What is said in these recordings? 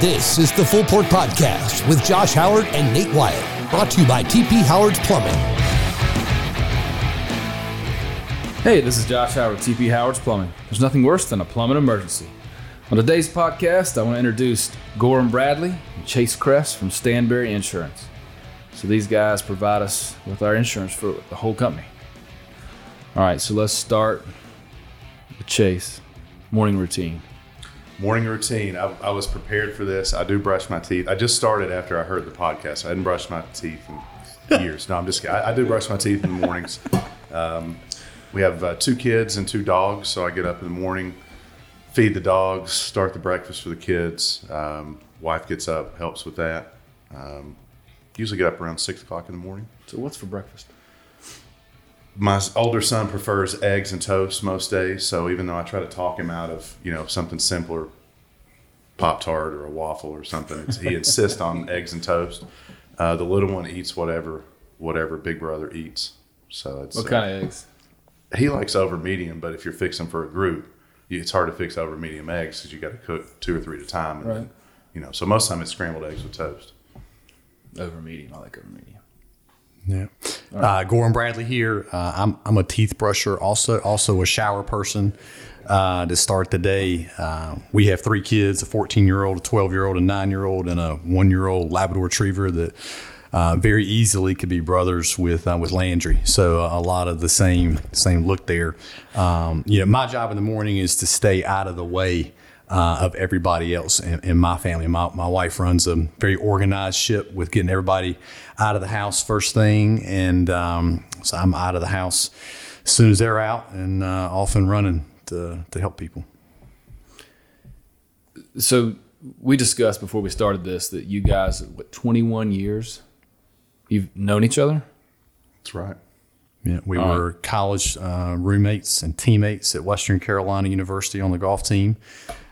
This is the Full Port Podcast with Josh Howard and Nate Wyatt, brought to you by TP Howard Plumbing. Hey, this is Josh Howard, TP Howard's Plumbing. There's nothing worse than a plumbing emergency. On today's podcast, I want to introduce Gorham Bradley and Chase Kress from Stanberry Insurance. So these guys provide us with our insurance for the whole company. All right, so let's start with Chase. Morning routine. Morning routine. I, I, was prepared for this. I do brush my teeth. I just started after I heard the podcast. I hadn't brushed my teeth in years. No, I'm just. I, I do brush my teeth in the mornings. Um, we have uh, two kids and two dogs, so I get up in the morning, feed the dogs, start the breakfast for the kids. Um, wife gets up, helps with that. Um, usually get up around six o'clock in the morning. So what's for breakfast? My older son prefers eggs and toast most days. So even though I try to talk him out of you know something simpler, pop tart or a waffle or something, he insists on eggs and toast. Uh, the little one eats whatever whatever Big Brother eats. So it's what kind uh, of eggs? He likes over medium, but if you're fixing for a group, it's hard to fix over medium eggs because you got to cook two or three at a time. right. Then, you know, so most of the time it's scrambled eggs with toast. Over medium, I like over medium. Yeah. Right. Uh, Bradley here. Uh, I'm, I'm a teeth brusher, also also a shower person. Uh, to start the day, uh, we have three kids: a 14 year old, a 12 year old, a nine year old, and a one year old Labrador Retriever that uh, very easily could be brothers with uh, with Landry. So a lot of the same same look there. Um, you know, my job in the morning is to stay out of the way uh, of everybody else in, in, my family. My, my wife runs a very organized ship with getting everybody out of the house first thing. And um, so I'm out of the house as soon as they're out and uh, off and running to, to help people. So we discussed before we started this that you guys, what, 21 years you've known each other? That's right. Yeah, we All were right. college uh, roommates and teammates at Western Carolina University on the golf team.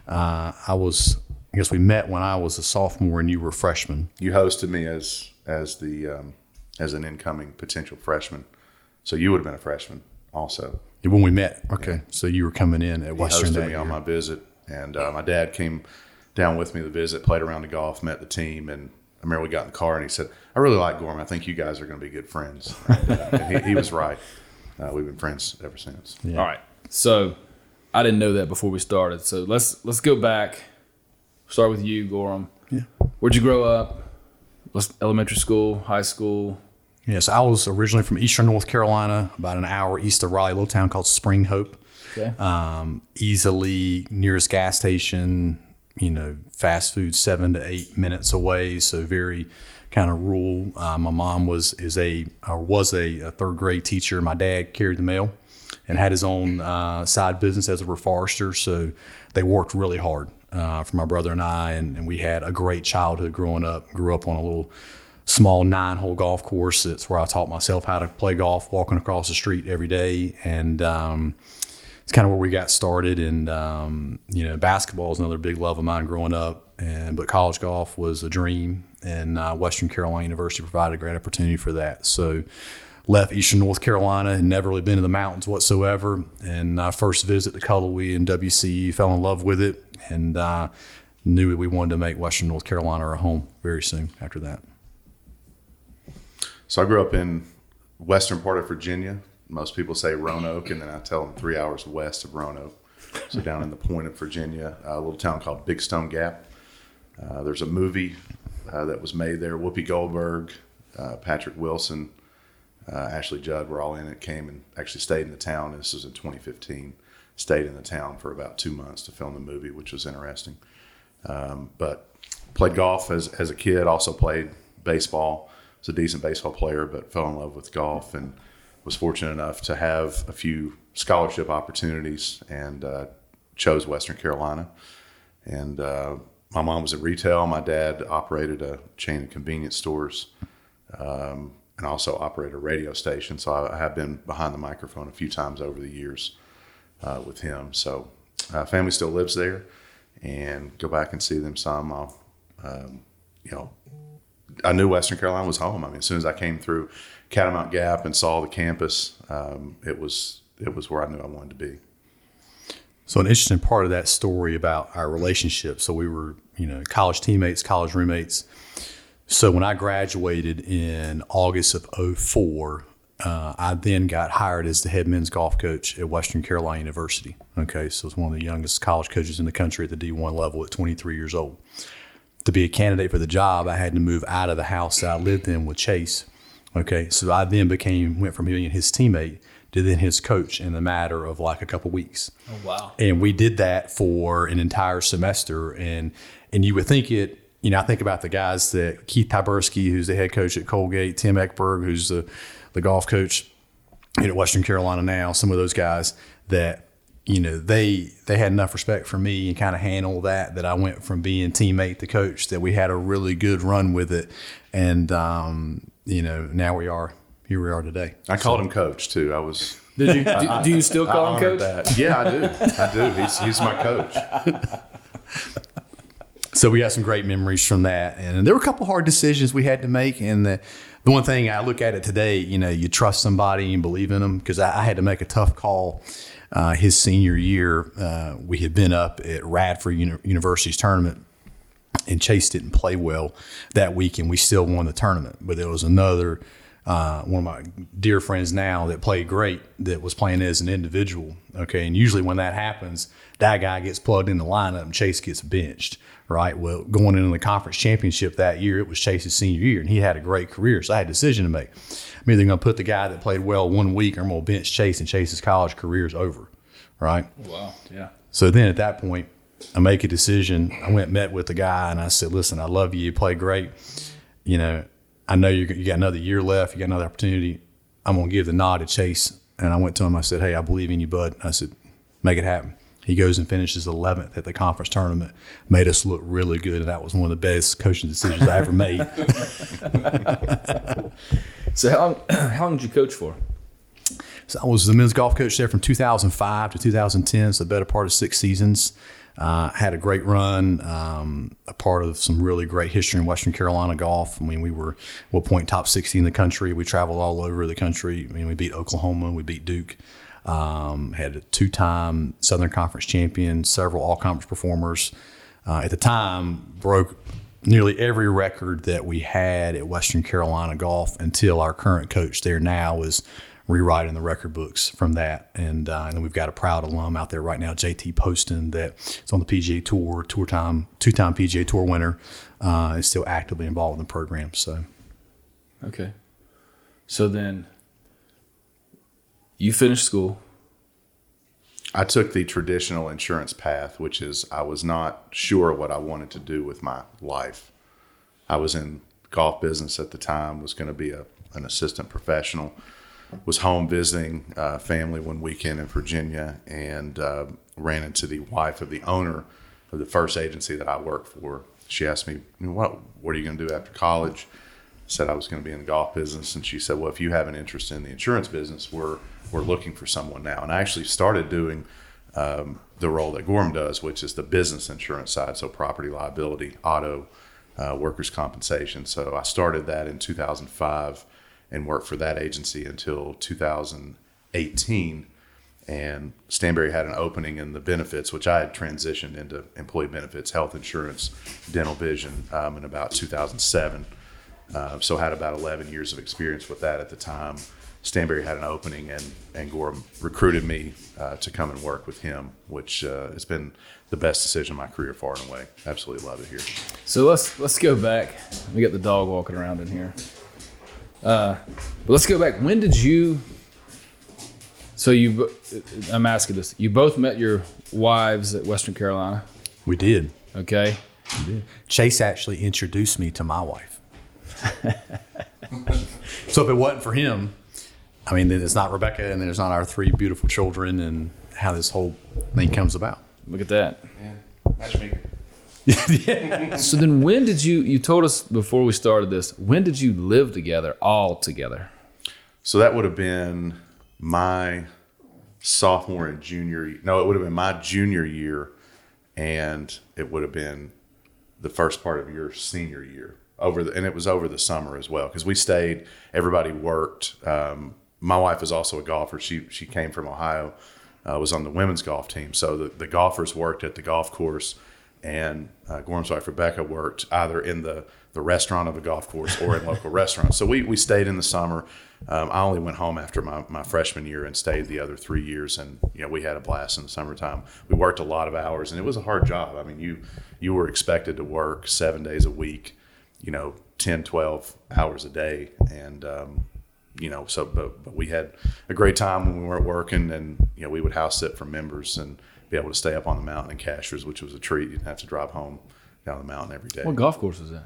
Uh, I was, I guess we met when I was a sophomore and you were a freshman. You hosted me as as the um, as an incoming potential freshman, so you would have been a freshman also. When we met, okay, yeah. so you were coming in at Western. He hosted me on my visit, and uh, my dad came down with me to visit, played around the golf, met the team, and I remember we got in the car and he said, "I really like Gorham. I think you guys are going to be good friends." and he, he, was right. Uh, we've been friends ever since. Yeah. All right, so I didn't know that before we started. So let's let's go back. Start with you, Gorham. Yeah. Where'd you grow up? Elementary school, high school? Yes, I was originally from Eastern North Carolina, about an hour east of Raleigh, a little town called Spring Hope. Okay. Um, easily nearest gas station, you know, fast food seven to eight minutes away. So very kind of rural. Uh, my mom was is a or was a, a, third grade teacher. My dad carried the mail and had his own uh, side business as a reforester. So they worked really hard uh, for my brother and I, and, and, we had a great childhood growing up. Grew up on a little small nine-hole golf course. That's where I taught myself how to play golf, walking across the street every day, and um, it's kind of where we got started. And um, you know, basketball is another big love of mine growing up, and but college golf was a dream, and uh, Western Carolina University provided a great opportunity for that. So left Eastern North Carolina and never really been to the mountains whatsoever. And I first visit to Cullowhee and WCU, fell in love with it, and uh, knew we wanted to make Western North Carolina our home very soon after that. So I grew up in western part of Virginia. Most people say Roanoke, and then I tell them three hours west of Roanoke. So down in the point of Virginia, a little town called Big Stone Gap. Uh, there's a movie uh, that was made there. Whoopi Goldberg, uh, Patrick Wilson, uh, Ashley Judd were all in it. Came and actually stayed in the town. This was in 2015. Stayed in the town for about two months to film the movie, which was interesting. Um, but played golf as as a kid. Also played baseball. Was a decent baseball player, but fell in love with golf and was fortunate enough to have a few scholarship opportunities and uh, chose Western Carolina. And uh, my mom was in retail. My dad operated a chain of convenience stores. Um, and also operate a radio station. So I, I, have been behind the microphone a few times over the years uh, with him. So uh, family still lives there, and go back and see them some. I'll, um, you know, I knew Western Carolina was home. I mean, as soon as I came through Catamount Gap and saw the campus, um, it was it was where I knew I wanted to be. So an interesting part of that story about our relationship. So we were, you know, college teammates, college roommates. So when I graduated in August of 04, uh, I then got hired as the head men's golf coach at Western Carolina University. Okay, so it's one of the youngest college coaches in the country at the D1 level at 23 years old. To be a candidate for the job, I had to move out of the house that I lived in with Chase. Okay, so I then became went from being his teammate to then his coach in the matter of like a couple weeks. Oh wow! And we did that for an entire semester, and and you would think it. You know, I think about the guys that Keith Tyberski, who's the head coach at Colgate, Tim Eckberg, who's the the golf coach at Western Carolina now. Some of those guys that you know they they had enough respect for me and kind of handle that that I went from being teammate to coach that we had a really good run with it, and um, you know now we are here we are today. I called him coach too. I was. Did you? do, do you still call him coach? That. Yeah, I do. I do. He's he's my coach. so we got some great memories from that, and there were a couple hard decisions we had to make, and the the one thing I look at it today, you know, you trust somebody and believe in them because I, I, had to make a tough call. Uh, his senior year, uh, we had been up at Radford Uni- University's tournament, and Chase didn't play well that week, and we still won the tournament. But there was another uh, one of my dear friends now that played great that was playing as an individual. Okay, and usually when that happens, that guy gets plugged in the lineup and Chase gets benched right? Well, going into the conference championship that year, it was Chase's senior year, and he had a great career. So I had a decision to make. I'm either going to put the guy that played well one week, or I'm going to bench Chase, and Chase's college career is over, right? Wow, yeah. So then at that point, I make a decision. I went met with the guy, and I said, "Listen, I love you. You play great. You know, I know you got another year left. You got another opportunity. I'm going to give the nod to Chase." And I went to him. I said, "Hey, I believe in you, bud." I said, "Make it happen." He goes and finishes 11th at the conference tournament. Made us look really good, and that was one of the best coaching decisions I ever made. so how long, how long did you coach for? So I was the men's golf coach there from 2005 to 2010, so the better part of six seasons. Uh, had a great run, um, a part of some really great history in Western Carolina golf. I mean, we were at one point top 60 in the country. We traveled all over the country. I mean, we beat Oklahoma, we beat Duke. Um, had a two-time Southern Conference champion, several all-conference performers. Uh, at the time, broke nearly every record that we had at Western Carolina Golf until our current coach there now is rewriting the record books from that. And, uh, and then we've got a proud alum out there right now, JT Poston, that's on the PGA Tour, tour time, two-time PGA Tour winner, uh, is still actively involved in the program. So, okay. So then you finished school. I took the traditional insurance path, which is I was not sure what I wanted to do with my life. I was in golf business at the time, was going to be a, an assistant professional, was home visiting uh, family one weekend in Virginia, and uh, ran into the wife of the owner of the first agency that I worked for. She asked me, "What what are you going to do after college?" I said I was going to be in the golf business, and she said, "Well, if you have an interest in the insurance business, we're we're looking for someone now. And I actually started doing um, the role that Gorham does, which is the business insurance side, so property liability, auto, uh, workers' compensation. So I started that in 2005 and worked for that agency until 2018. And Stanberry had an opening in the benefits, which I had transitioned into employee benefits, health insurance, dental vision um, in about 2007. Uh, so had about 11 years of experience with that at the time. Stanberry had an opening, and and Gorham recruited me uh, to come and work with him, which uh, has been the best decision of my career, far and away. Absolutely love it here. So let's let's go back. We got the dog walking around in here. Uh, but let's go back. When did you? So you, I'm asking this. You both met your wives at Western Carolina. We did. Okay. We did. Chase actually introduced me to my wife. so if it wasn't for him, I mean, it's not Rebecca, and there's not our three beautiful children, and how this whole thing comes about. Look at that. Yeah, matchmaker. So then, when did you? You told us before we started this. When did you live together, all together? So that would have been my sophomore and junior. No, it would have been my junior year, and it would have been the first part of your senior year over the, and it was over the summer as well because we stayed. Everybody worked. Um, my wife is also a golfer. She she came from Ohio, uh, was on the women's golf team. So the, the golfers worked at the golf course, and uh, Gorham's wife Rebecca worked either in the the restaurant of the golf course or in local restaurants. So we, we stayed in the summer. Um, I only went home after my, my freshman year and stayed the other three years. And, you know, we had a blast in the summertime. We worked a lot of hours and it was a hard job. I mean, you, you were expected to work seven days a week, you know, 10, 12 hours a day. And, um, you know, so, but, but we had a great time when we weren't working and, you know, we would house sit for members and be able to stay up on the mountain in Cashiers, which was a treat. You didn't have to drive home down the mountain every day. What golf course is that?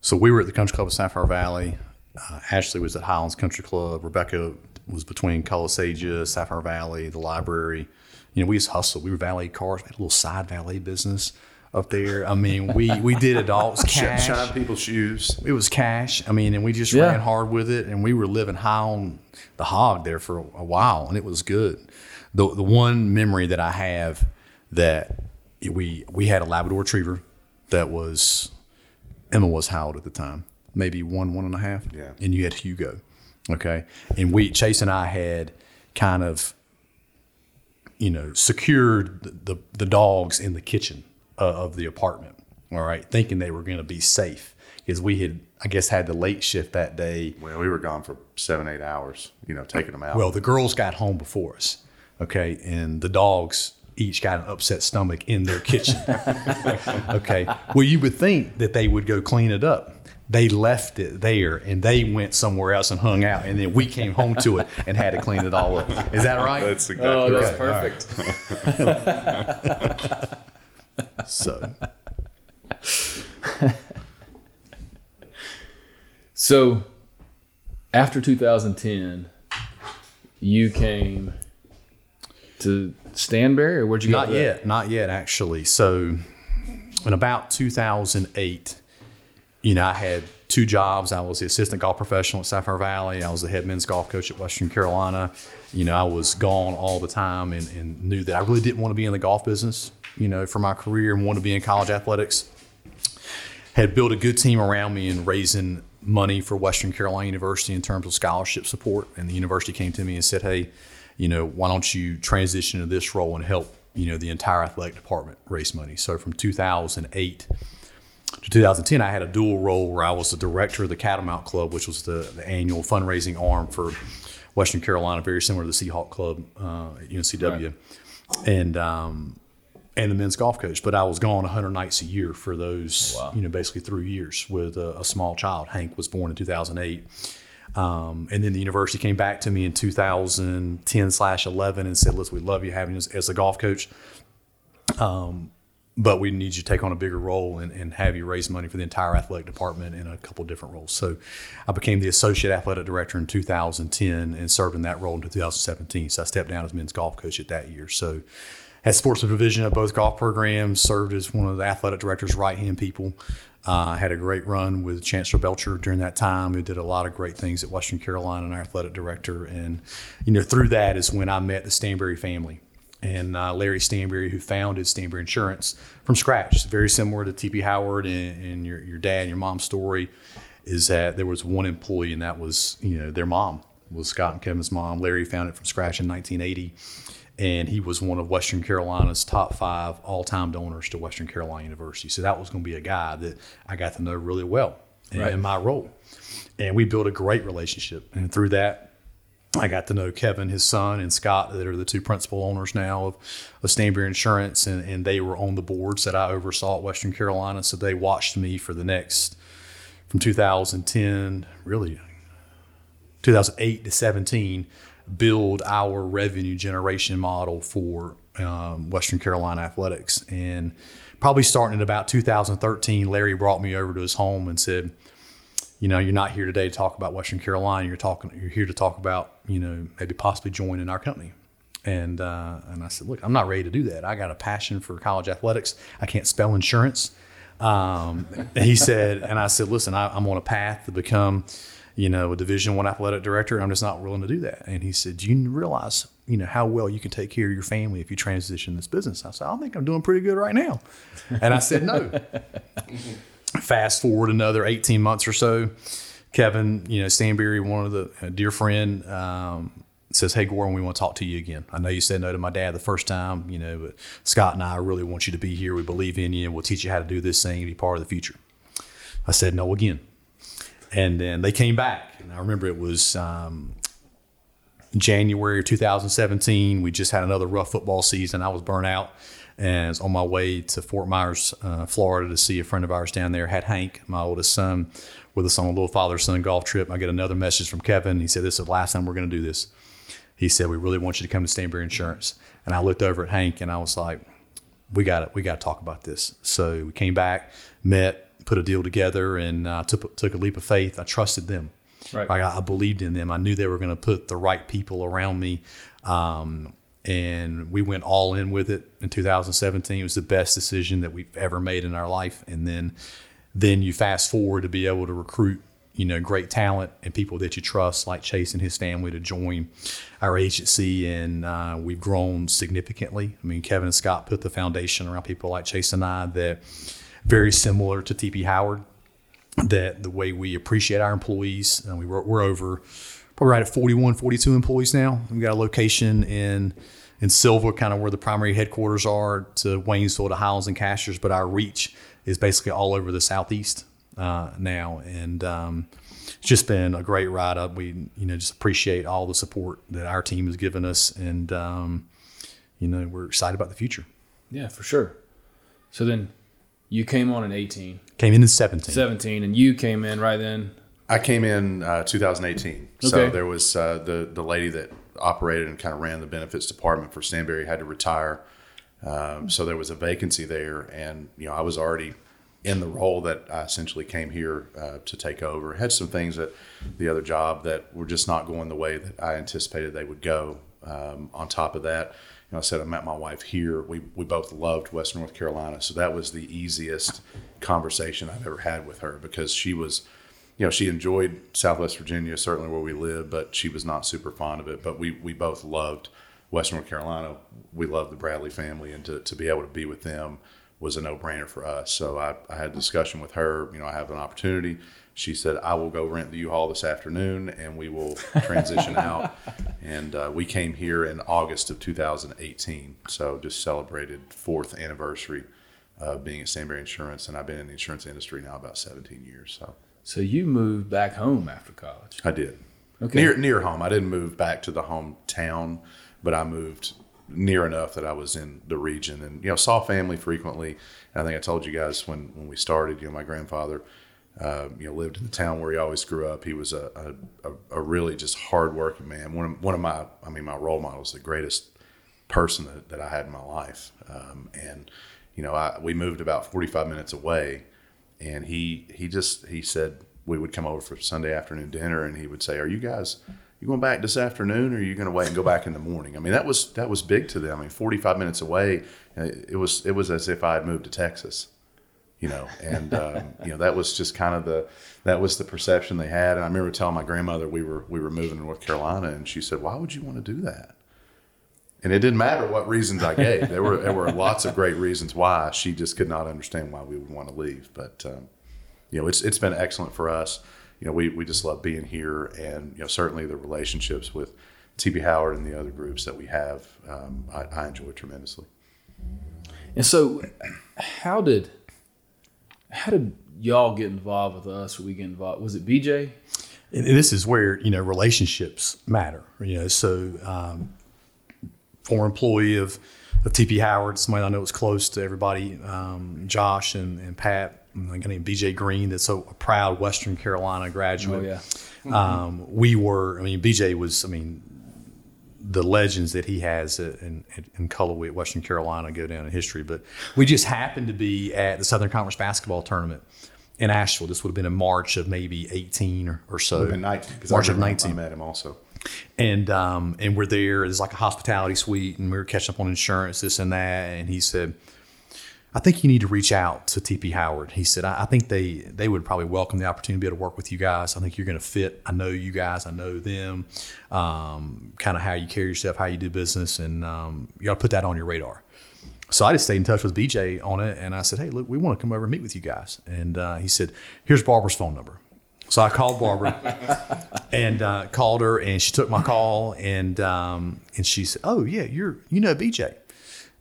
So we were at the Country Club of Sapphire Valley. Uh, Ashley was at Highlands Country Club. Rebecca was between Cullasaja, Sapphire Valley, the library. You know, we just hustled. We were valet cars. We had a little side valet business up there. I mean, we we did adults cash. Shine people's shoes. It was cash. I mean, and we just Yeah. ran hard with it, and we were living high on the hog there for a while, and it was good. The the one memory that I have that we we had a Labrador Retriever that was Emma was how old at the time? Maybe one one and a half. Yeah. And you had Hugo, okay, and we Chase and I had kind of you know, secured the, the, the dogs in the kitchen uh, of the apartment. All right, thinking they were going to be safe because we had, I guess, had the late shift that day. Well, we were gone for seven, eight hours, you know, taking them out. Well, the girls got home before us, okay, and the dogs each got an upset stomach in their kitchen. okay, well, you would think that they would go clean it up. They left it there and they went somewhere else and hung out, and then we came home to it and had to clean it all up. Is that right? that's oh, exactly Oh, right. that's perfect. so. So, after 2010, you came to Stanberry, or where'd you go? Not to that? yet, not yet actually. So, in about 2008, you know, I had two jobs. I was the assistant golf professional at Sapphire Valley. I was the head men's golf coach at Western Carolina. You know, I was gone all the time and, and knew that I really didn't want to be in the golf business, you know, for my career and wanted to be in college athletics. Had built a good team around me and raising money for Western Carolina University in terms of scholarship support. And the university came to me and said, hey, you know, why don't you transition to this role and help, you know, the entire athletic department raise money? So from 2008 to 2010, I had a dual role where I was the director of the Catamount Club, which was the, the annual fundraising arm for Western Carolina, very similar to the Seahawk Club uh, at UNCW, and um, and the men's golf coach. But I was gone 100 nights a year for those, you know, basically three years with a, a small child. Hank was born in 2008. Um, and then the university came back to me in 2010 slash 11 and said, listen, we love you having us as a golf coach but we need you to take on a bigger role and, and have you raise money for the entire athletic department in a couple different roles. So I became the associate athletic director in 2010 and served in that role until 2017. So I stepped down as men's golf coach at that year. So had sports division of both golf programs, served as one of the athletic director's right hand people. Uh, had a great run with Chancellor Belcher during that time, who did a lot of great things at Western Carolina and our athletic director. And, you know, through that is when I met the Stanberry family and uh, Larry Stanberry, who founded Stanberry Insurance from scratch. It's very similar to TP Howard and, and your, your dad and your mom's story is that there was one employee and that was, you know, their mom was Scott and Kevin's mom. Larry founded it from scratch in 1980 and he was one of Western Carolina's top five all-time donors to Western Carolina University. So that was going to be a guy that I got to know really well in, Right. in my role. And we built a great relationship. And through that, I got to know Kevin, his son, and Scott, that are the two principal owners now of, of Stanberry Insurance, and, and they were on the boards that I oversaw at Western Carolina. So they watched me for the next, from 2010, really 2008 to 17, build our revenue generation model for um, Western Carolina athletics. And probably starting at about 2013, Larry brought me over to his home and said, you know, you're not here today to talk about Western Carolina. You're talking. You're here to talk about, you know, maybe possibly joining our company. And uh, and I said, look, I'm not ready to do that. I got a passion for college athletics. I can't spell insurance. Um, he said, and I said, listen, I, I'm on a path to become, you know, a Division One athletic director. I'm just not willing to do that. And he said, do you realize, you know, how well you can take care of your family if you transition this business? I said, I think I'm doing pretty good right now. And I said, no. Fast forward another 18 months or so, Kevin, you know, Stanberry, one of the dear friend, um, says, "Hey, Gorham, we want to talk to you again. I know you said no to my dad the first time, you know, but Scott and I really want you to be here. We believe in you, and we'll teach you how to do this thing and be part of the future." I said no again, and then they came back, and I remember it was um, January of 2017. We just had another rough football season. I was burnt out and was on my way to Fort Myers, uh, Florida to see a friend of ours down there. Had Hank, my oldest son, with us on a little father son golf trip. I get another message from Kevin. He said, This is the last time we're going to do this. He said, We really want you to come to Stanberry Insurance. And I looked over at Hank and I was like, We got it. We got to talk about this. So we came back, met, put a deal together, and uh, took, took a leap of faith. I trusted them. Right. Like, I, I believed in them. I knew they were going to put the right people around me. Um, and we went all in with it in 2017. It was the best decision that we've ever made in our life. And then, then you fast forward to be able to recruit, you know, great talent and people that you trust, like Chase and his family, to join our agency. And uh, we've grown significantly. I mean, Kevin and Scott put the foundation around people like Chase and I that very similar to TP Howard. That the way we appreciate our employees, and we we're, we're over probably right at 41, 42 employees now. We've got a location in in Sylva, kind of where the primary headquarters are, to Waynesville, to Highlands and Cashiers, but our reach is basically all over the southeast uh, now, and um, it's just been a great ride up. We you know just appreciate all the support that our team has given us, and um, you know we're excited about the future. Yeah, for sure. So then you came on in 18, Came in in 17. 17, and you came in right then. I came in uh, 2018. So Okay. there was uh, the the lady that operated and kind of ran the benefits department for Stanberry had to retire. Um, so there was a vacancy there, and you know I was already in the role that I essentially came here uh, to take over. Had some things at the other job that were just not going the way that I anticipated they would go. Um, on top of that, you know, I said I met my wife here. We we both loved Western North Carolina, so that was the easiest conversation I've ever had with her because she was you know, she enjoyed Southwest Virginia, certainly where we live, but she was not super fond of it. But we, we both loved Western North Carolina. We loved the Bradley family, and to, to be able to be with them was a no brainer for us. So I, I had a discussion with her. You know, I have an opportunity. She said, I will go rent the U Haul this afternoon and we will transition out. And uh, we came here in August of 2018. So just celebrated fourth anniversary of being at Stanberry Insurance. And I've been in the insurance industry now about 17 years. So. So you moved back home after college. I did. Okay. Near near home. I didn't move back to the hometown, but I moved near enough that I was in the region and you know saw family frequently. And I think I told you guys when when we started. You know, my grandfather, uh, you know, lived in the town where he always grew up. He was a a, a really just hardworking man. One of one of my I mean my role models, the greatest person that, that I had in my life. Um, and you know, I we moved about forty five minutes away and he he just he said we would come over for Sunday afternoon dinner, and he would say, "Are you guys you going back this afternoon, or are you going to wait and go back in the morning?" I mean, that was that was big to them. I mean, forty five minutes away, uh, it was it was as if I had moved to Texas, you know, and um, you know that was just kind of the that was the perception they had. And I remember telling my grandmother we were we were moving to North Carolina, and she said, "Why would you want to do that?" And it didn't matter what reasons I gave. There were there were lots of great reasons why. She just could not understand why we would want to leave. But um, you know, it's it's been excellent for us. You know, we, we just love being here, and you know, certainly the relationships with TP Howard and the other groups that we have, um, I, I enjoy tremendously. And so, how did how did y'all get involved with us? Or we get involved? Was it BJ? And this is where you know relationships matter. You know, so um, former employee of of TP Howard, somebody I know is close to everybody, um, Josh and, and Pat, and a guy named BJ Green, that's a, a proud Western Carolina graduate. Oh yeah. Um, we were, I mean, BJ was, I mean, the legends that he has in, in, in Cullowhee at Western Carolina go down in history. But we just happened to be at the Southern Conference basketball tournament in Asheville. This would have been in March of maybe 18 or, or so. And 19, because March I of 19 I met him also. and um, and we're there. It's like a hospitality suite, and we were catching up on insurance, this and that. And he said, "I think you need to reach out to TP Howard." He said, "I, I think they they would probably welcome the opportunity to be able to work with you guys. I think you're going to fit. I know you guys. I know them. Um, kind of how you carry yourself, how you do business, and um, you got to put that on your radar." So I just stayed in touch with BJ on it, and I said, "Hey, look, we want to come over and meet with you guys." And uh, he said, "Here's Barbara's phone number." So I called Barbara and uh, called her, and she took my call, and um, and she said, "Oh yeah, you're you know BJ,"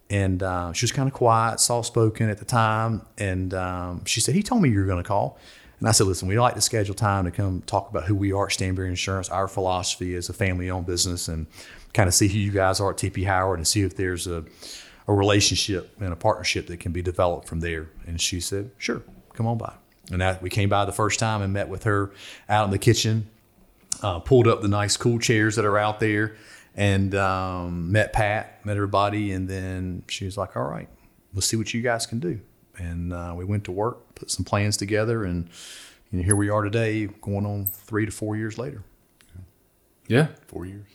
and uh, she was kind of quiet, soft spoken at the time, and um, she said, "He told me you were going to call." And I said, listen, we like to schedule time to come talk about who we are at Stanberry Insurance, our philosophy as a family owned business, and kind of see who you guys are at TP Howard and see if there's a, a relationship and a partnership that can be developed from there. And she said, sure, come on by. And that we came by the first time and met with her out in the kitchen, uh, pulled up the nice cool chairs that are out there, and um, met Pat, met everybody, and then she was like, all right, let's see what you guys can do and uh, we went to work, put some plans together, and you know, here we are today, going on three to four years later. Yeah, Four years.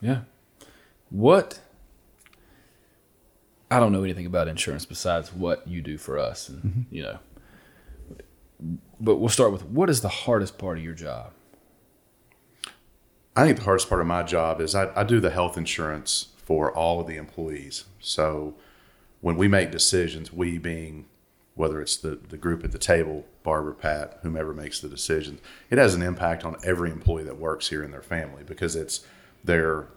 yeah. What? I don't know anything about insurance besides what you do for us, and you know. But we'll start with what is the hardest part of your job? I think the hardest part of my job is I, I do the health insurance for all of the employees. So when we make decisions, we being whether it's the, the group at the table, Barbara, Pat, whomever makes the decisions, it has an impact on every employee that works here and their family because it's their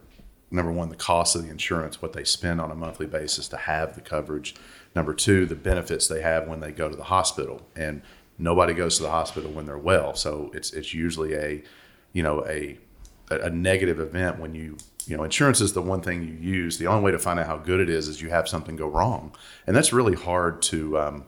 number one, the cost of the insurance, what they spend on a monthly basis to have the coverage. Number two, the benefits they have when they go to the hospital. And nobody goes to the hospital when they're well. So it's it's usually a you know, a a negative event when you you know insurance is the one thing you use. The only way to find out how good it is is you have something go wrong. And that's really hard to um,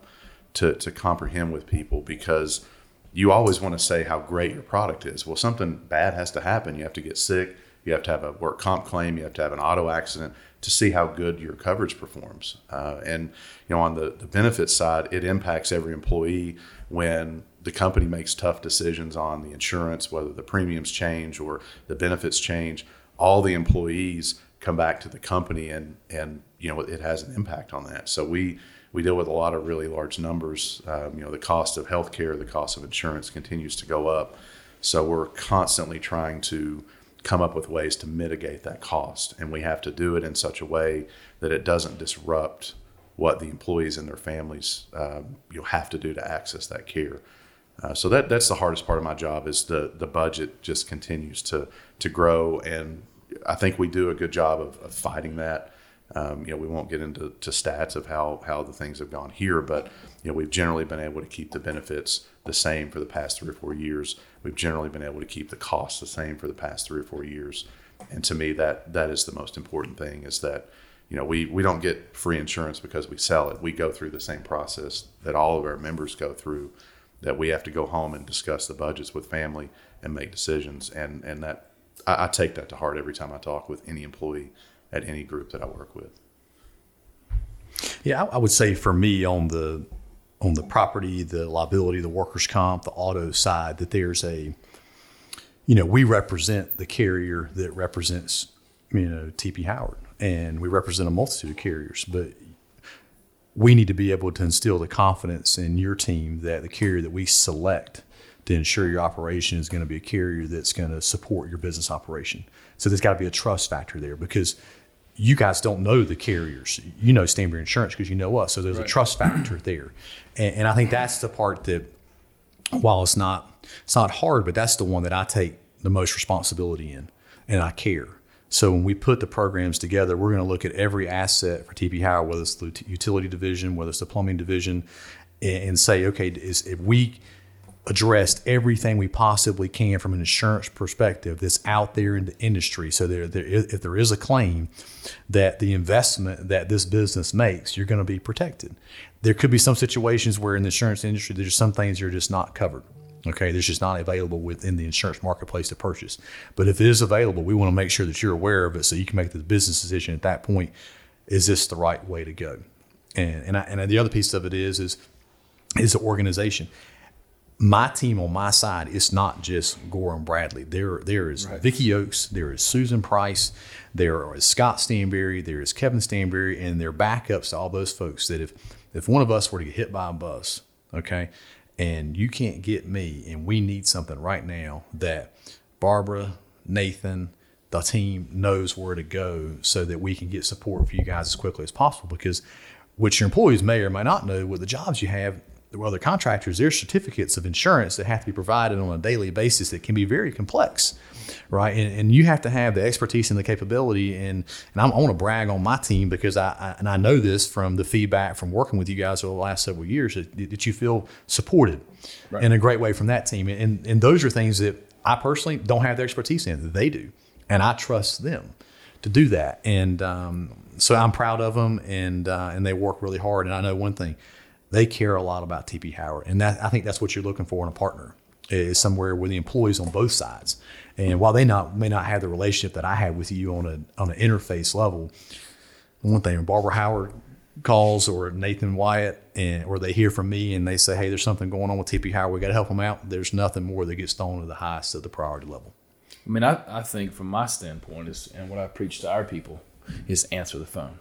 to, to comprehend with people because you always want to say how great your product is. Well something bad has to happen. You have to get sick. You have to have a work comp claim. You have to have an auto accident to see how good your coverage performs. Uh, and you know on the, the benefits side it impacts every employee when the company makes tough decisions on the insurance, whether the premiums change or the benefits change, all the employees come back to the company and and you know it has an impact on that. So we we deal with a lot of really large numbers. Um, you know the cost of healthcare, the cost of insurance continues to go up. So we're constantly trying to come up with ways to mitigate that cost, and we have to do it in such a way that it doesn't disrupt what the employees and their families um, you know, have to do to access that care. Uh, so that that's the hardest part of my job is the the budget just continues to to grow, and I think we do a good job of, of fighting that. Um, you know, we won't get into to stats of how how the things have gone here, but you know, we've generally been able to keep the benefits the same for the past three or four years. We've generally been able to keep the costs the same for the past three or four years, and to me, that that is the most important thing is that you know we we don't get free insurance because we sell it. We go through the same process that all of our members go through that we have to go home and discuss the budgets with family and make decisions. And and that I, I, take that to heart every time I talk with any employee at any group that I work with. Yeah, I, I would say for me on the on the property, the liability, the workers' comp, the auto side, that there's a you know we represent the carrier that represents you know TP Howard, and we represent a multitude of carriers, but we need to be able to instill the confidence in your team that the carrier that we select to ensure your operation is going to be a carrier that's going to support your business operation. So there's got to be a trust factor there because you guys don't know the carriers. You know Stanberry Insurance because you know us. So there's right. a trust factor there. And, and I think that's the part that, while it's not it's not hard, but that's the one that I take the most responsibility in, and I care. So when we put the programs together, we're going to look at every asset for TP Howard, whether it's the utility division, whether it's the plumbing division, and say, okay, is if we addressed everything we possibly can from an insurance perspective that's out there in the industry. So there, there is, if there is a claim that the investment that this business makes, you're going to be protected. There could be some situations where in the insurance industry, there's some things you're just not covered. Okay, there's just not available within the insurance marketplace to purchase. But if it is available, we want to make sure that you're aware of it so you can make the business decision at that point. Is this the right way to go? And and, I, and the other piece of it is is is the organization. My team on my side, it's not just Gorham Bradley. There there is right. Vicki Oaks, there is Susan Price, there is Scott Stanberry, there is Kevin Stanberry, and their backups to all those folks that if if one of us were to get hit by a bus, okay, and you can't get me, and we need something right now that Barbara, Nathan, the team knows where to go so that we can get support for you guys as quickly as possible. Because what your employees may or may not know with the jobs you have, other contractors, there's certificates of insurance that have to be provided on a daily basis that can be very complex, right? And, and you have to have the expertise and the capability. And, and I'm, i want to brag on my team because I, I, and I know this from the feedback from working with you guys over the last several years that, that you feel supported right. in a great way from that team. And, and those are things that I personally don't have the expertise in they do, and I trust them to do that. And um, so I'm proud of them, and uh, and they work really hard. And I know one thing they care a lot about TP Howard, and that I think that's what you're looking for in a partner is somewhere where the employees on both sides. And while they not may not have the relationship that I have with you on a on an interface level, one thing Barbara Howard calls or Nathan Wyatt and or they hear from me and they say, hey, there's something going on with TP Howard, we got to help them out. There's nothing more that gets thrown to the highest of the priority level. I mean, I, I think from my standpoint is, and what I preach to our people is answer the phone.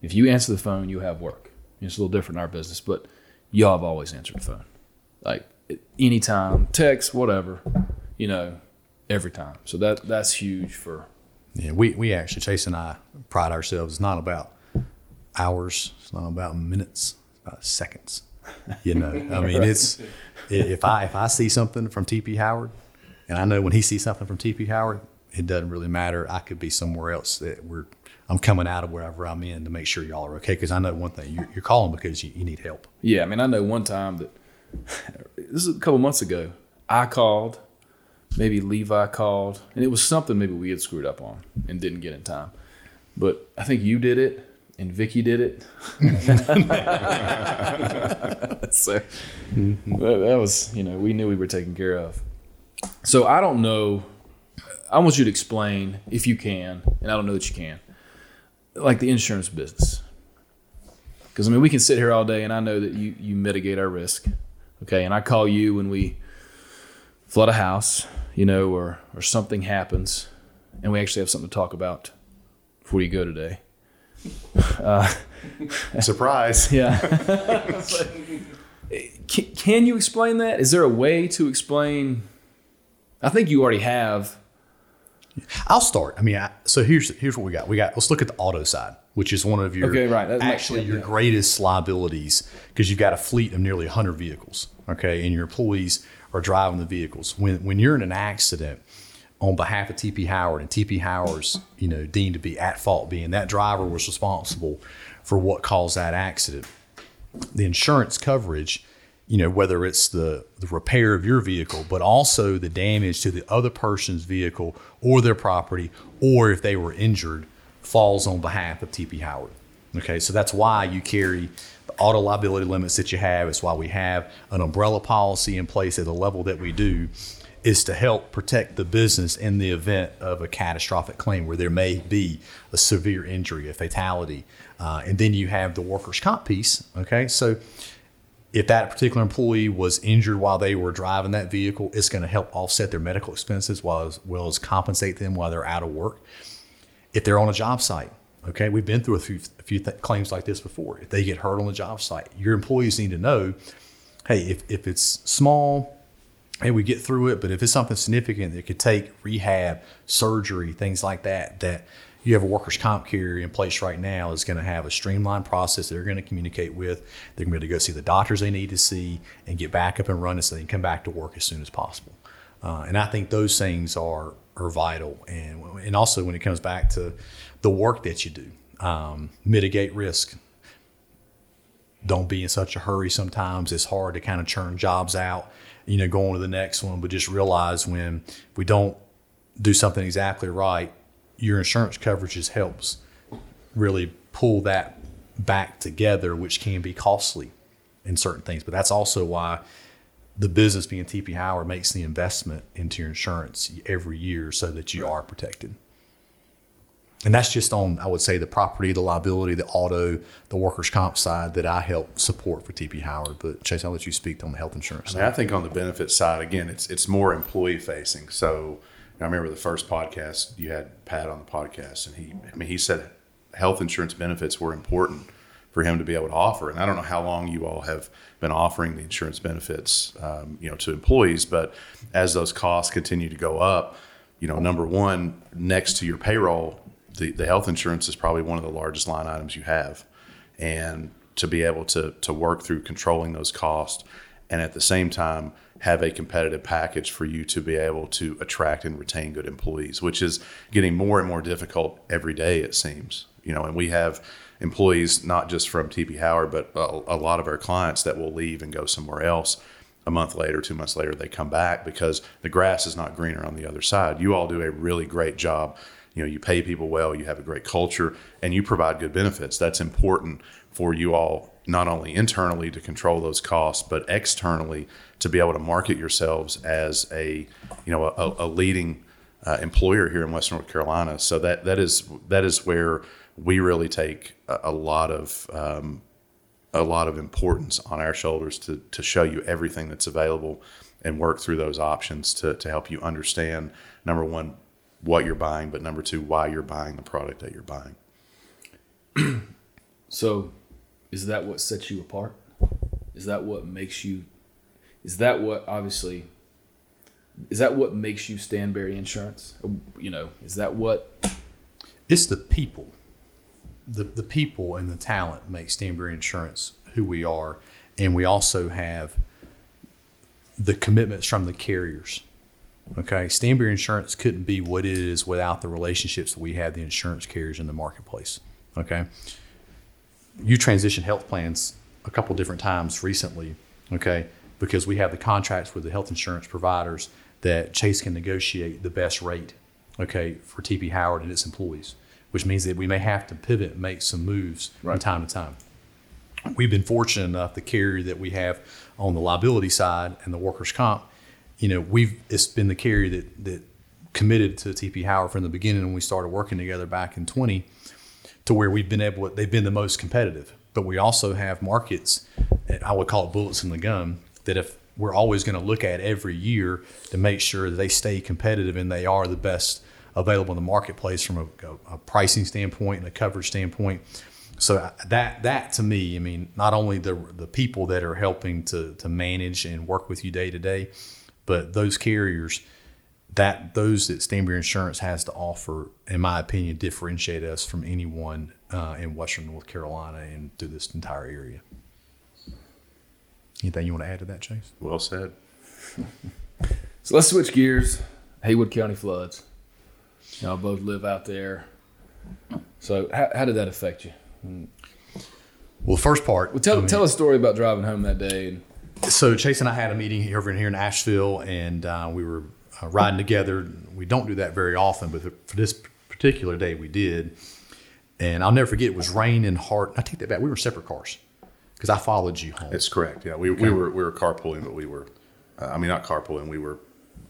If you answer the phone, you have work. It's a little different in our business, but y'all have always answered the phone. Like anytime, text, whatever, you know, every time. So that that's huge for. Yeah, we, we actually, Chase and I pride ourselves. It's not about hours, it's not about minutes, it's about seconds. You know, I mean, it's if I if I see something from TP Howard, and I know when he sees something from TP Howard, it doesn't really matter. I could be somewhere else that we're I'm coming out of wherever I'm in to make sure y'all are okay. Because I know one thing, you're, you're calling because you, you, need help. Yeah, I mean, I know one time that this is a couple months ago. I called, maybe Levi called, and it was something maybe we had screwed up on and didn't get in time. But I think you did it and Vicky did it. so that was, you know, we knew we were taken care of. So I don't know. I want you to explain if you can, and I don't know that you can like the insurance business. Because I mean, we can sit here all day, and I know that you you mitigate our risk. Okay, and I call you when we flood a house, you know, or or something happens, and we actually have something to talk about before you go today. Uh, Surprise! Yeah. can, can you explain that? Is there a way to explain? I think you already have I'll start. I mean, I, so here's here's what we got. We got. Let's look at the auto side, which is one of your okay, right. That's actually your yeah. greatest liabilities because you've got a fleet of nearly 100 vehicles. Okay, and your employees are driving the vehicles. When when you're in an accident, on behalf of TP Howard and TP Howard's, you know, deemed to be at fault, being that driver was responsible for what caused that accident. The insurance coverage you know, whether it's the, the repair of your vehicle, but also the damage to the other person's vehicle or their property, or if they were injured, falls on behalf of TP Howard. Okay, so that's why you carry the auto liability limits that you have. It's why we have an umbrella policy in place at the level that we do, is to help protect the business in the event of a catastrophic claim where there may be a severe injury, a fatality. Uh, and then you have the workers' comp piece. Okay, so if that particular employee was injured while they were driving that vehicle, it's going to help offset their medical expenses while as well as compensate them while they're out of work. If they're on a job site, okay, we've been through a few, a few th- claims like this before. If they get hurt on the job site, your employees need to know, hey, if, if it's small, hey, we get through it, but if it's something significant that could take rehab, surgery, things like that, that you have a workers' comp carrier in place right now is going to have a streamlined process they're going to communicate with. They're going to be able to go see the doctors they need to see and get back up and running so they can come back to work as soon as possible. Uh, and I think those things are are vital. And and also when it comes back to the work that you do, um, mitigate risk. Don't be in such a hurry. Sometimes it's hard to kind of churn jobs out, you know, going to the next one. But just realize when we don't do something exactly right, your insurance coverages helps really pull that back together, which can be costly in certain things. But that's also why the business being TP Howard makes the investment into your insurance every year so that you are protected. And that's just on, I would say, the property, the liability, the auto, the workers' comp side that I help support for TP Howard. But Chase, I'll let you speak on the health insurance I, mean, I think on the benefit side, again, it's it's more employee facing. So I remember the first podcast you had Pat on the podcast, and he, I mean, he said health insurance benefits were important for him to be able to offer. And I don't know how long you all have been offering the insurance benefits, um, you know, to employees, but as those costs continue to go up, you know, number one, next to your payroll, the, the health insurance is probably one of the largest line items you have. And to be able to to work through controlling those costs and at the same time have a competitive package for you to be able to attract and retain good employees, which is getting more and more difficult every day, it seems. You know, and we have employees not just from TP Howard, but a, a lot of our clients that will leave and go somewhere else. A month later, two months later, they come back because the grass is not greener on the other side. You all do a really great job. You know, you pay people well, you have a great culture, and you provide good benefits. That's important for you all not only internally to control those costs, but externally to be able to market yourselves as a you know a, a leading uh, employer here in Western North Carolina. So that that is that is where we really take a, a lot of um, a lot of importance on our shoulders to to show you everything that's available and work through those options to to help you understand number one what you're buying, but number two why you're buying the product that you're buying. so is that what sets you apart? Is that what makes you? Is that what obviously? Is that what makes you Stanberry Insurance? You know, is that what? It's the people, the the people and the talent make Stanberry Insurance who we are, and we also have the commitments from the carriers. Okay, Stanberry Insurance couldn't be what it is without the relationships that we have the insurance carriers in the marketplace. Okay, you transition health plans a couple different times recently, okay, because we have the contracts with the health insurance providers that Chase can negotiate the best rate, okay, for TP Howard and its employees, which means that we may have to pivot and make some moves right. from time to time. We've been fortunate enough, the carrier that we have on the liability side and the workers' comp, you know, we've it's been the carrier that that committed to TP Howard from the beginning when we started working together back in 20 to where we've been able they've been the most competitive but we also have markets i would call it bullets in the gun that if we're always going to look at every year to make sure that they stay competitive and they are the best available in the marketplace from a, a, a pricing standpoint and a coverage standpoint so uh, that that to me i mean not only the the people that are helping to to manage and work with you day to day but those carriers that those that Stanberry Insurance has to offer, in my opinion, differentiate us from anyone uh, in Western North Carolina and through this entire area. Anything you want to add to that, Chase? Well said. so let's switch gears. Haywood County floods. Y'all both live out there. So how, how did that affect you? Well, first part. Well, tell I mean, tell a story about driving home that day. And- so Chase and I had a meeting over here in Asheville, and uh, we were uh, riding together. We don't do that very often, but for this particular day, we did. And I'll never forget. It was raining hard. I take that back. We were separate cars because I followed you home. It's correct. Yeah, we, okay. we were we were carpooling, but we were, uh, I mean, not carpooling. We were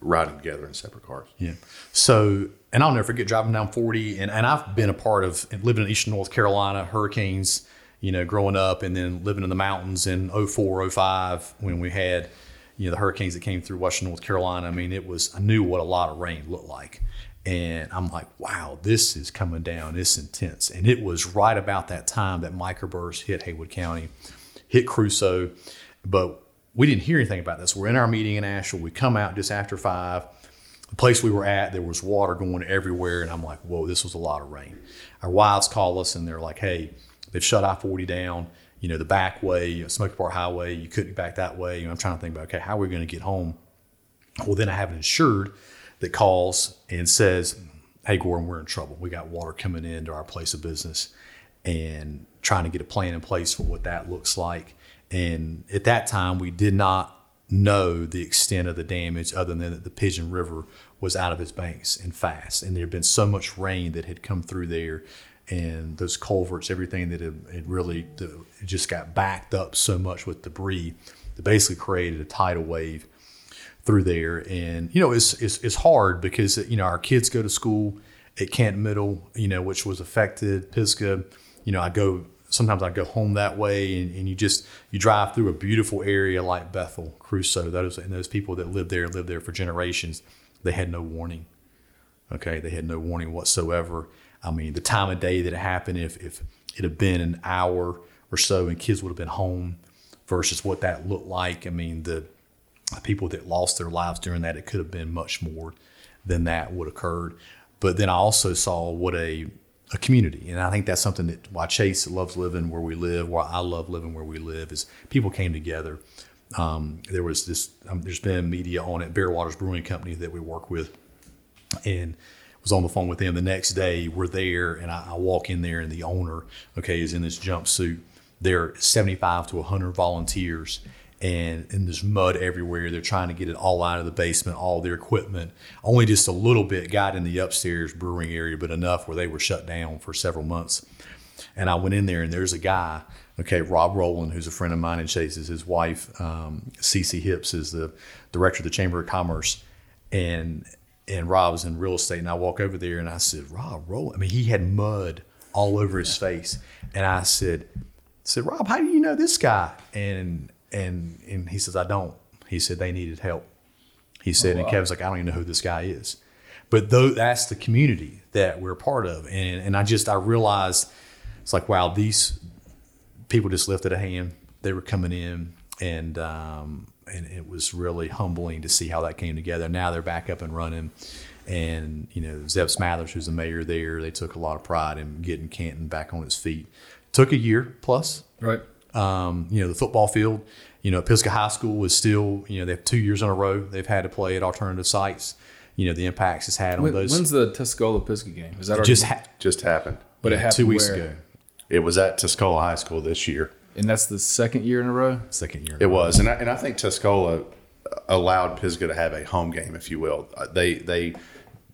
riding together in separate cars. Yeah. So, and I'll never forget driving down 40, and, and I've been a part of living in Eastern North Carolina, hurricanes, you know, growing up, and then living in the mountains in 04, 05 when we had you know the hurricanes that came through Western North Carolina. I mean, it was I knew what a lot of rain looked like, and I'm like, wow, this is coming down. It's intense, and it was right about that time that microburst hit Haywood County, hit Cruso, but we didn't hear anything about this. We're in our meeting in Asheville. We come out just after five. The place we were at, there was water going everywhere, and I'm like, whoa, this was a lot of rain. Our wives call us, and they're like, hey, they've shut I-40 down you know, the back way, Smoky Park Highway, you couldn't get back that way. I'm trying to think about, okay, how are we going to get home? Well, then I have an insured that calls and says, hey, Gorham, we're in trouble. We got water coming into our place of business and trying to get a plan in place for what that looks like. And at that time, we did not know the extent of the damage other than that the Pigeon River was out of its banks and fast. And there had been so much rain that had come through there and those culverts, everything that had, it really it just got backed up so much with debris that basically created a tidal wave through there. And you know, it's it's, it's hard because you know our kids go to school at Kent Middle, you know, which was affected. Pisgah, you know, I go sometimes I go home that way, and, and you just you drive through a beautiful area like Bethel, Cruso. Those and those people that live there lived there for generations. They had no warning. Okay, they had no warning whatsoever I mean, the time of day that it happened, if, if it had been an hour or so and kids would have been home versus what that looked like, I mean, the people that lost their lives during that, it could have been much more than that would occurred. But then I also saw what a, a community. And I think that's something that why Chase loves living where we live, why I love living where we live, is people came together. Um, there was this, um, there's been media on it, Bear Waters Brewing Company that we work with, and was on the phone with them the next day. We're there, and I, I walk in there, and the owner, okay, is in this jumpsuit. There are 75 to 100 volunteers, and, and there's mud everywhere. They're trying to get it all out of the basement, all their equipment. Only just a little bit got in the upstairs brewing area, but enough where they were shut down for several months. And I went in there, and there's a guy, okay, Rob Rowland, who's a friend of mine and Chase's. His wife, um, Cece Hipps, is the director of the Chamber of Commerce. And and Rob was in real estate, and I walk over there and I said, Rob Rowland. I mean, he had mud all over his face, and I said, I said Rob, how do you know this guy? And and and he says, I don't. He said they needed help. He said, and Kevin's like, I don't even know who this guy is. But though that's the community that we're part of, and and I just I realized it's like wow, these people just lifted a hand. They were coming in, and um, and it was really humbling to see how that came together. Now they're back up and running, and you know Zeb Smathers, who's the mayor there, they took a lot of pride in getting Canton back on its feet. Took a year plus, Right. um, you know, the football field, you know, Pisgah High School is still, you know, they have two years in a row they've had to play at alternative sites. You know, the impacts it's had on When, those. when's the Tuscola Pisgah game? Is that it just ha- Just happened. but it happened two weeks where? ago, It was at Tuscola High School this year. and that's the second year in a row. second year. It was, and I, and I think Tuscola allowed Pisgah to have a home game, if you will. Uh, They they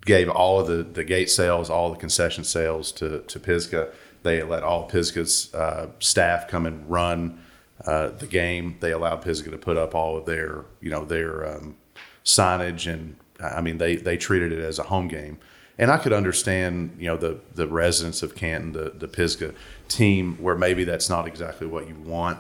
gave all of the, the gate sales, all the concession sales to, to Pisgah. They let all Pisgah's uh, staff come and run uh, the game. They allowed Pisgah to put up all of their you know their um, signage, and I mean they they treated it as a home game. And I could understand, you know, the the residents of Canton, the the Pisgah team, where maybe that's not exactly what you want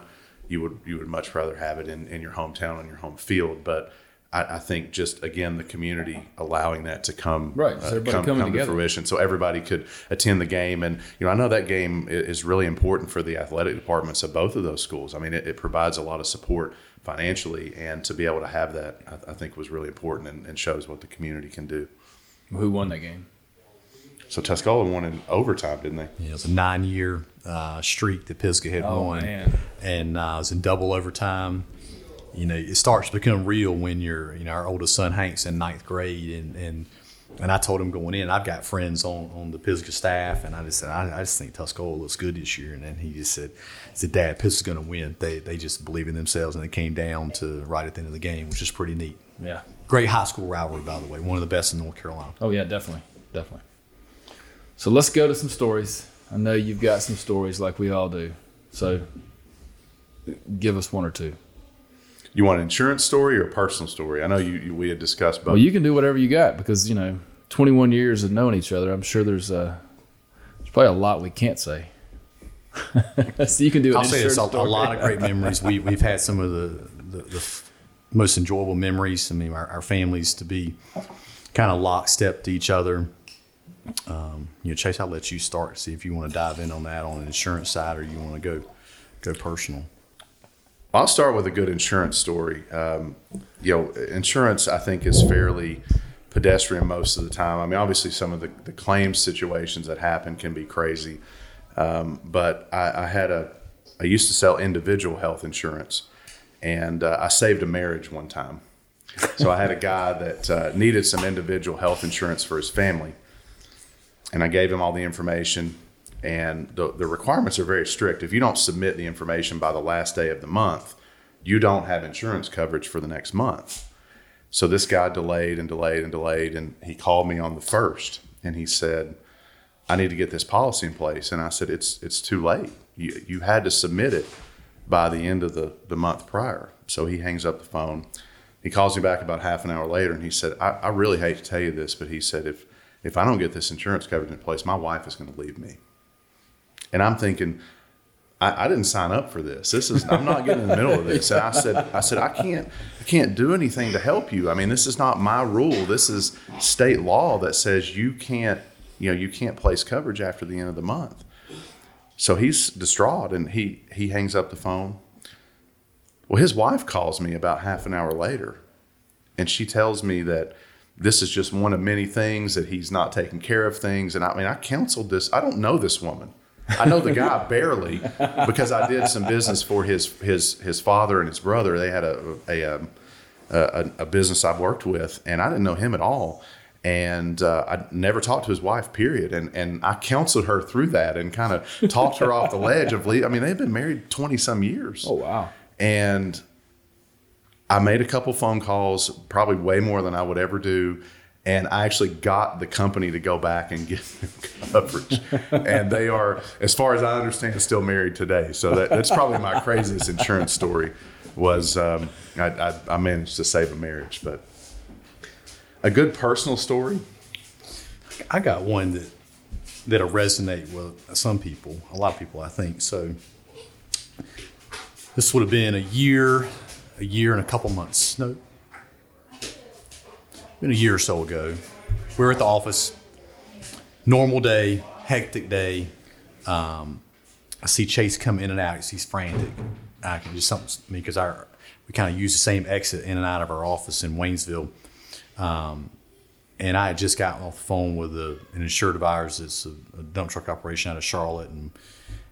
you would you would much rather have it in, in your hometown on your home field. But I, I think just again the community allowing that to come uh, Right, so everybody come, coming come to fruition, so everybody could attend the game. And you know I know that game is really important for the athletic departments of both of those schools. I mean it, it provides a lot of support financially, and to be able to have that I, I think was really important and, and shows what the community can do. Who won that game? So Tuscola won in overtime, didn't they? Yeah, it was a nine-year uh, streak that Pisgah had Oh, won, man. and uh, it was in double overtime. You know, it starts to become real when you're, you know, our oldest son Hank's in ninth grade, and and and I told him going in, I've got friends on on the Pisgah staff, and I just said, I, I just think Tuscola looks good this year, and then he just said, he said, Dad, Pisgah's going to win. They they just believe in themselves, and it came down to right at the end of the game, which is pretty neat. Yeah. Great high school rivalry, by the way, one of the best in North Carolina. Oh yeah, definitely, definitely. So let's go to some stories. I know you've got some stories like we all do. So give us one or two. You want an insurance story or a personal story? I know you, you we had discussed both. Well, you can do whatever you got because you know, 21 years of knowing each other. I'm sure there's uh, there's probably a lot we can't say. so you can do. An I'll say this: a, a lot of great memories. We we've had some of the the, the f- most enjoyable memories. I mean, our, our families to be kind of lockstep to each other. Um, you know, Chase, I'll let you start. See if you want to dive in on that on the insurance side, or you want to go go personal. I'll start with a good insurance story. Um, you know, insurance I think is fairly pedestrian most of the time. I mean, obviously some of the, the claims situations that happen can be crazy, um, but I, I had a I used to sell individual health insurance, and uh, I saved a marriage one time. So I had a guy that uh, needed some individual health insurance for his family, and I gave him all the information. And the, the requirements are very strict. If you don't submit the information by the last day of the month, you don't have insurance coverage for the next month. So this guy delayed and delayed and delayed, and he called me on the first, and he said, "I need to get this policy in place." And I said, "It's it's too late. You you had to submit it by the end of the the month prior." So he hangs up the phone. He calls me back about half an hour later, and he said, "I, I really hate to tell you this, but he said if if I don't get this insurance coverage in place, my wife is going to leave me." And I'm thinking, I, I didn't sign up for this. This is I'm not getting in the middle of this. And I said, I said, I can't I can't do anything to help you. I mean, this is not my rule. This is state law that says you can't, you know, you can't place coverage after the end of the month. So he's distraught and he he hangs up the phone. Well, his wife calls me about half an hour later and she tells me that this is just one of many things that he's not taking care of things. And I mean, I counseled this. I don't know this woman. I know the guy barely because I did some business for his his his father and his brother. They had a a, um, a, a business I worked with, and I didn't know him at all. And uh, I never talked to his wife, period. And and I counseled her through that and kind of talked her off the ledge of leave. I mean, they've been married twenty some years. Oh wow. And I made a couple phone calls, probably way more than I would ever do. And I actually got the company to go back and get them coverage. and they are, as far as I understand, still married today. So that, that's probably my craziest insurance story was um, I, I, I managed to save a marriage. But a good personal story. I got one that that'll resonate with some people, a lot of people, I think. So this would have been a year, a year and a couple months. No, been a year or so ago. We were at the office. Normal day, hectic day. Um, I see Chase come in and out. He's frantic. I can just something because our we kind of use the same exit in and out of our office in Waynesville. Um, and I had just gotten off the phone with a, an insured of ours. It's a, a, dump truck operation out of Charlotte, and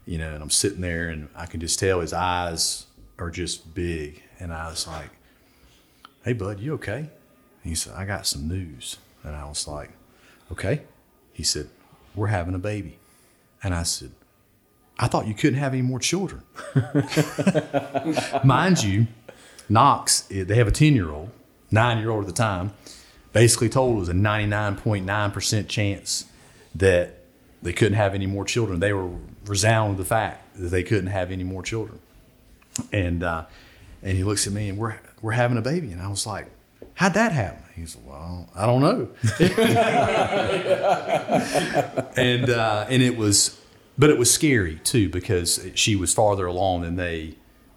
you know, and I'm sitting there, and I can just tell his eyes are just big, and I was like, "Hey, bud, you okay?" He said, "I got some news," and I was like, "Okay." He said, "We're having a baby," and I said, "I thought you couldn't have any more children." Mind you, Knox, they have a ten year old, nine year old at the time basically told it was a 99.9% chance that they couldn't have any more children. They were resound with the fact that they couldn't have any more children. And uh, and he looks at me and we're we're having a baby, and I was like, "How'd that happen?" He said, "Well, I don't know." and uh, and it was, but it was scary too because she was farther along than they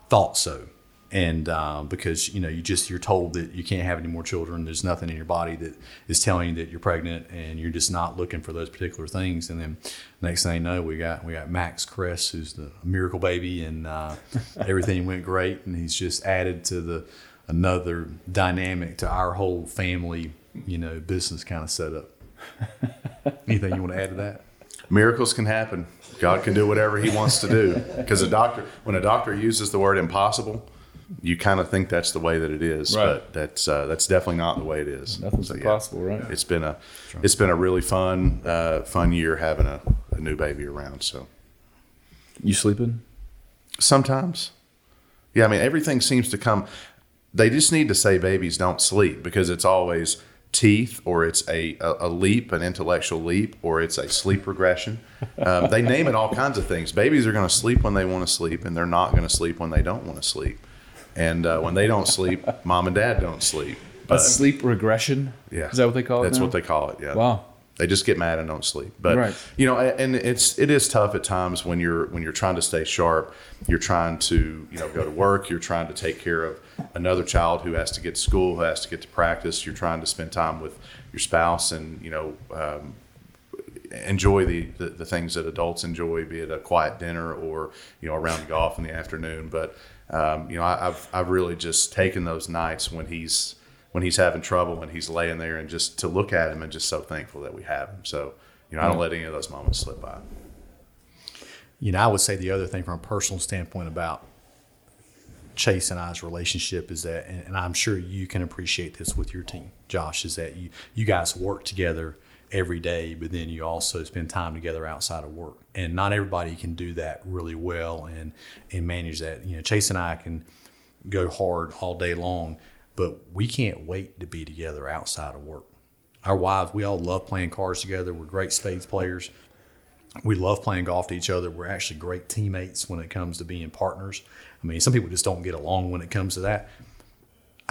thought so and uh, because you know you just you're told that you can't have any more children. There's nothing in your body that is telling you that you're pregnant and you're just not looking for those particular things. And then next thing you know we got we got Max Kress who's the miracle baby and uh, everything went great. And he's just added to the another dynamic to our whole family you know business kind of setup. Anything you want to add to that? Miracles can happen. God can do whatever he wants to do. Because a doctor when a doctor uses the word impossible you kind of think that's the way that it is, Right. but that's uh, that's definitely not the way it is. Nothing's So, yeah, impossible, right? It's been a it's been a really fun uh, fun year having a, a new baby around. So You sleeping? sometimes, yeah, I mean everything seems to come. They just need to say babies don't sleep because it's always teeth or it's a, a, a leap, an intellectual leap, or it's a sleep regression. Um, they name it all kinds of things. Babies are going to sleep when they want to sleep, and they're not going to sleep when they don't want to sleep. And uh, when they don't sleep, mom and dad don't sleep. A But sleep regression? yeah, Is that what they call it? That's now? what they call it. Yeah. Wow. They just get mad and don't sleep. But Right. you know, and it's it is tough at times when you're when you're trying to stay sharp. You're trying to you know go to work. You're trying to take care of another child who has to get to school, who has to get to practice. You're trying to spend time with your spouse, and you know. Um, enjoy the, the, the things that adults enjoy, be it a quiet dinner or you know a round of golf in the afternoon. But um, you know, I, I've I've really just taken those nights when he's when he's having trouble and he's laying there and just to look at him and just so thankful that we have him. So you know, I don't let any of those moments slip by. You know, I would say the other thing from a personal standpoint about Chase and I's relationship is that, and and I'm sure you can appreciate this with your team, Josh, is that you you guys work together every day, but then you also spend time together outside of work. And not everybody can do that really well and and manage that. You know, Chase and I can go hard all day long, but we can't wait to be together outside of work. Our wives, we all love playing cards together. We're great spades players we love playing golf to each other. We're actually great teammates when it comes to being partners. I mean, some people just don't get along when it comes to that.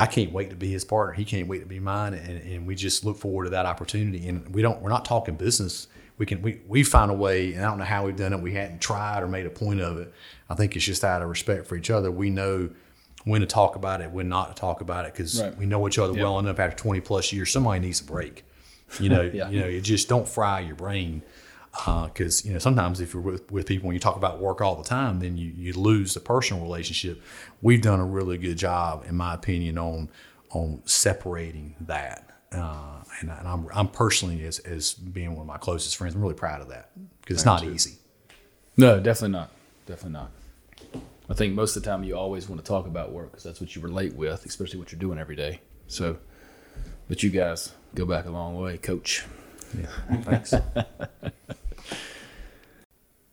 I can't wait to be his partner. He can't wait to be mine, and, and we just look forward to that opportunity. And we don't. We're not talking business. We can. We we find a way, and I don't know how we've done it. We hadn't tried or made a point of it. I think it's just out of respect for each other. We know when to talk about it, when not to talk about it, because Right. we know each other well enough. After twenty plus years, somebody needs a break. You know. Yeah. You know. You just don't fry your brain because you know sometimes if you're with, with people and you talk about work all the time then you, you lose the personal relationship we've done a really good job in my opinion on on separating that uh, and, and I'm I'm personally as as being one of my closest friends, I'm really proud of that because it's not easy. No, definitely not. Definitely not. I think most of the time you always want to talk about work because that's what you relate with, especially what you're doing every day. So, but you guys go back a long way, Coach. Thanks.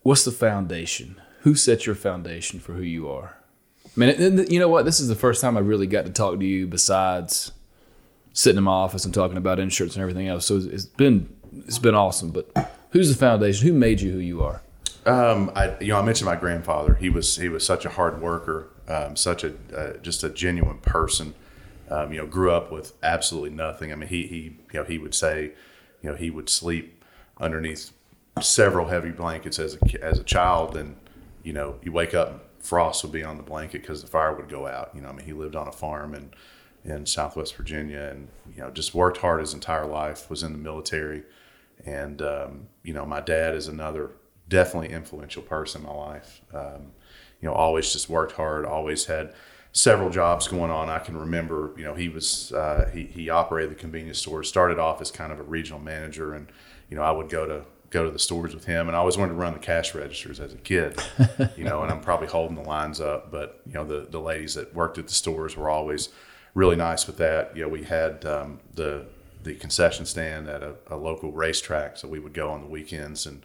What's the foundation? Who set your foundation for who you are? I mean, you know what? This is the first time I really got to talk to you besides sitting in my office and talking about insurance and everything else. So it's been it's been awesome. But who's the foundation? Who made you who you are? Um, I, you know, I mentioned my grandfather. He was he was such a hard worker, um, such a uh, just a genuine person. Um, you know, grew up with absolutely nothing. I mean, he he you know he would say, you know, he would sleep underneath several heavy blankets as a as a child, and you know, you wake up, frost would be on the blanket because the fire would go out. You know, I mean, he lived on a farm in in Southwest Virginia, and you know, just worked hard his entire life. Was in the military, and um, you know, my dad is another definitely influential person in my life. Um, you know, always just worked hard, always had several jobs going on. I can remember, you know, he was uh, he he operated the convenience store. Started off as kind of a regional manager, and you know, I would go to go to the stores with him, and I always wanted to run the cash registers as a kid. you know, and I'm probably holding the lines up, but you know, the the ladies that worked at the stores were always really nice with that. You know, we had um, the the concession stand at a, a local racetrack, so we would go on the weekends and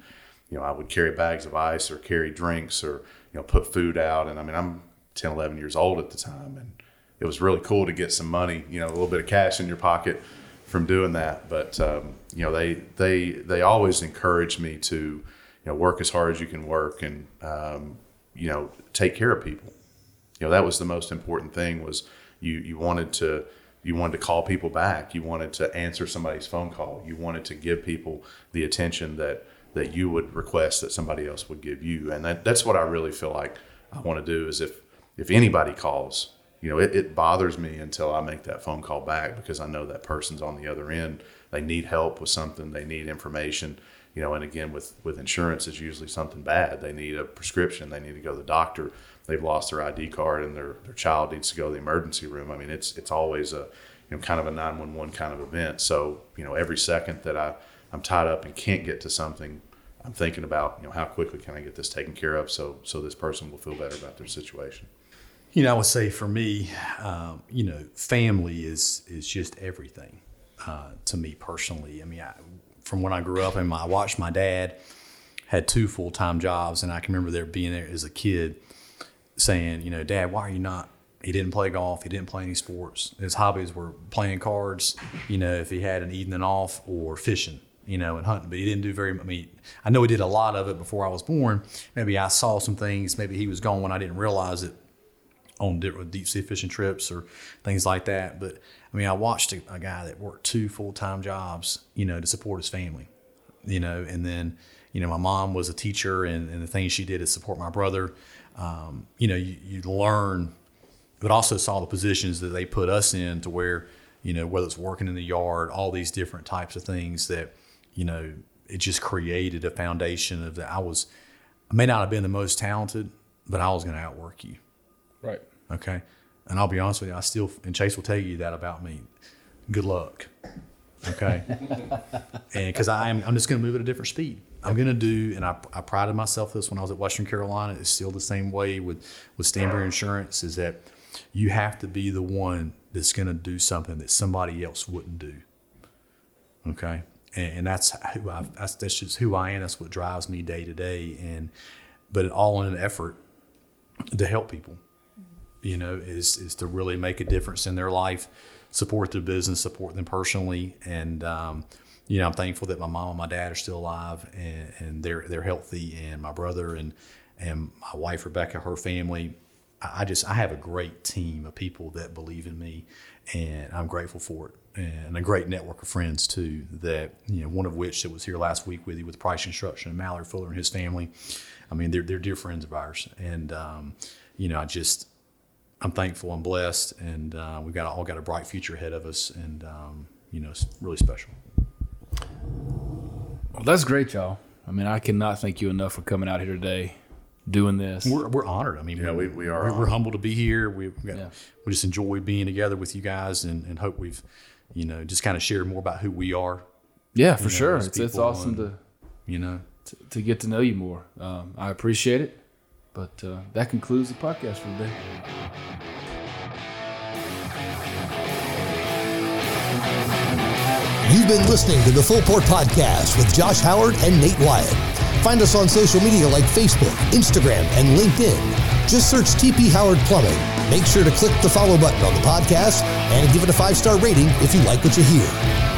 you know, I would carry bags of ice or carry drinks or, you know, put food out. And I mean, I'm 10, 11 years old at the time. And it was really cool to get some money, you know, a little bit of cash in your pocket from doing that. But, um, you know, they, they, they always encouraged me to, you know, work as hard as you can work and, um, you know, take care of people. You know, that was the most important thing was you, you wanted to, you wanted to call people back. You wanted to answer somebody's phone call. You wanted to give people the attention that, that you would request that somebody else would give you. And that, that's what I really feel like I want to do is if, if anybody calls, you know, it, it bothers me until I make that phone call back because I know that person's on the other end. They need help with something. They need information, you know, and again, with, with insurance, it's usually something bad. They need a prescription. They need to go to the doctor. They've lost their ID card and their, their child needs to go to the emergency room. I mean, it's, it's always a, you know, kind of a 911 kind of event. So, you know, every second that I, I'm tied up and can't get to something, I'm thinking about you know how quickly can I get this taken care of so so this person will feel better about their situation. You know, I would say for me, um, you know, family is is just everything uh, to me personally. I mean, I, from when I grew up, and I watched my dad had two full time jobs, and I can remember there being there as a kid saying, you know, Dad, why are you not he didn't play golf. He didn't play any sports. His hobbies were playing cards. You know, if he had an evening off or fishing you know, and hunting, but he didn't do very. I mean, I know he did a lot of it before I was born. Maybe I saw some things. Maybe he was gone when I didn't realize it on deep sea fishing trips or things like that. But I mean, I watched a, a guy that worked two full time jobs, you know, to support his family, you know, and then you know, my mom was a teacher, and, and the things she did is support my brother. Um, you know, you, you learn, but also saw the positions that they put us in to where, you know, whether it's working in the yard, all these different types of things that you know, it just created a foundation of that. I was, I may not have been the most talented, but I was going to outwork you. Right. Okay. And I'll be honest with you, I still, and Chase will tell you that about me. Good luck. Okay. and because I'm, I'm just going to move at a different speed. I'm going to do, and I, I prided myself this when I was at Western Carolina. It's still the same way with, with Stanberry Insurance is that you have to be the one that's going to do something that somebody else wouldn't do. Okay and, and that's who I that's, that's just who I am. That's what drives me day to day, and but all in an effort to help people. You know, is is to really make a difference in their life, support their business, support them personally, and um, you know, I'm thankful that my mom and my dad are still alive and, and they're they're healthy, and my brother and and my wife Rebecca, her family. I just I have a great team of people that believe in me, and I'm grateful for it and a great network of friends too. That you know, one of which that was here last week with you with Price Construction and Mallory Fuller and his family. I mean, they're they're dear friends of ours, and um, you know, I just I'm thankful and blessed, and uh, we've got all got a bright future ahead of us, and um, you know, it's really special. Well, that's great, y'all. I mean, I cannot thank you enough for coming out here today doing this. We're, we're honored. I mean, yeah, we, we are. We're, we're humble to be here. We got, yeah. we just enjoy being together with you guys, and, and hope we've you know, just kind of share more about who we are. Yeah, for know, sure. It's, it's awesome and- to, You know, to to get to know you more. Um, I appreciate it. But uh, that concludes the podcast for today. You've been listening to the Full Port Podcast with Josh Howard and Nate Wyatt. Find us on social media like Facebook, Instagram, and LinkedIn. Just search TP Howard Plumbing. Make sure to click the follow button on the podcast and give it a five star rating if you like what you hear.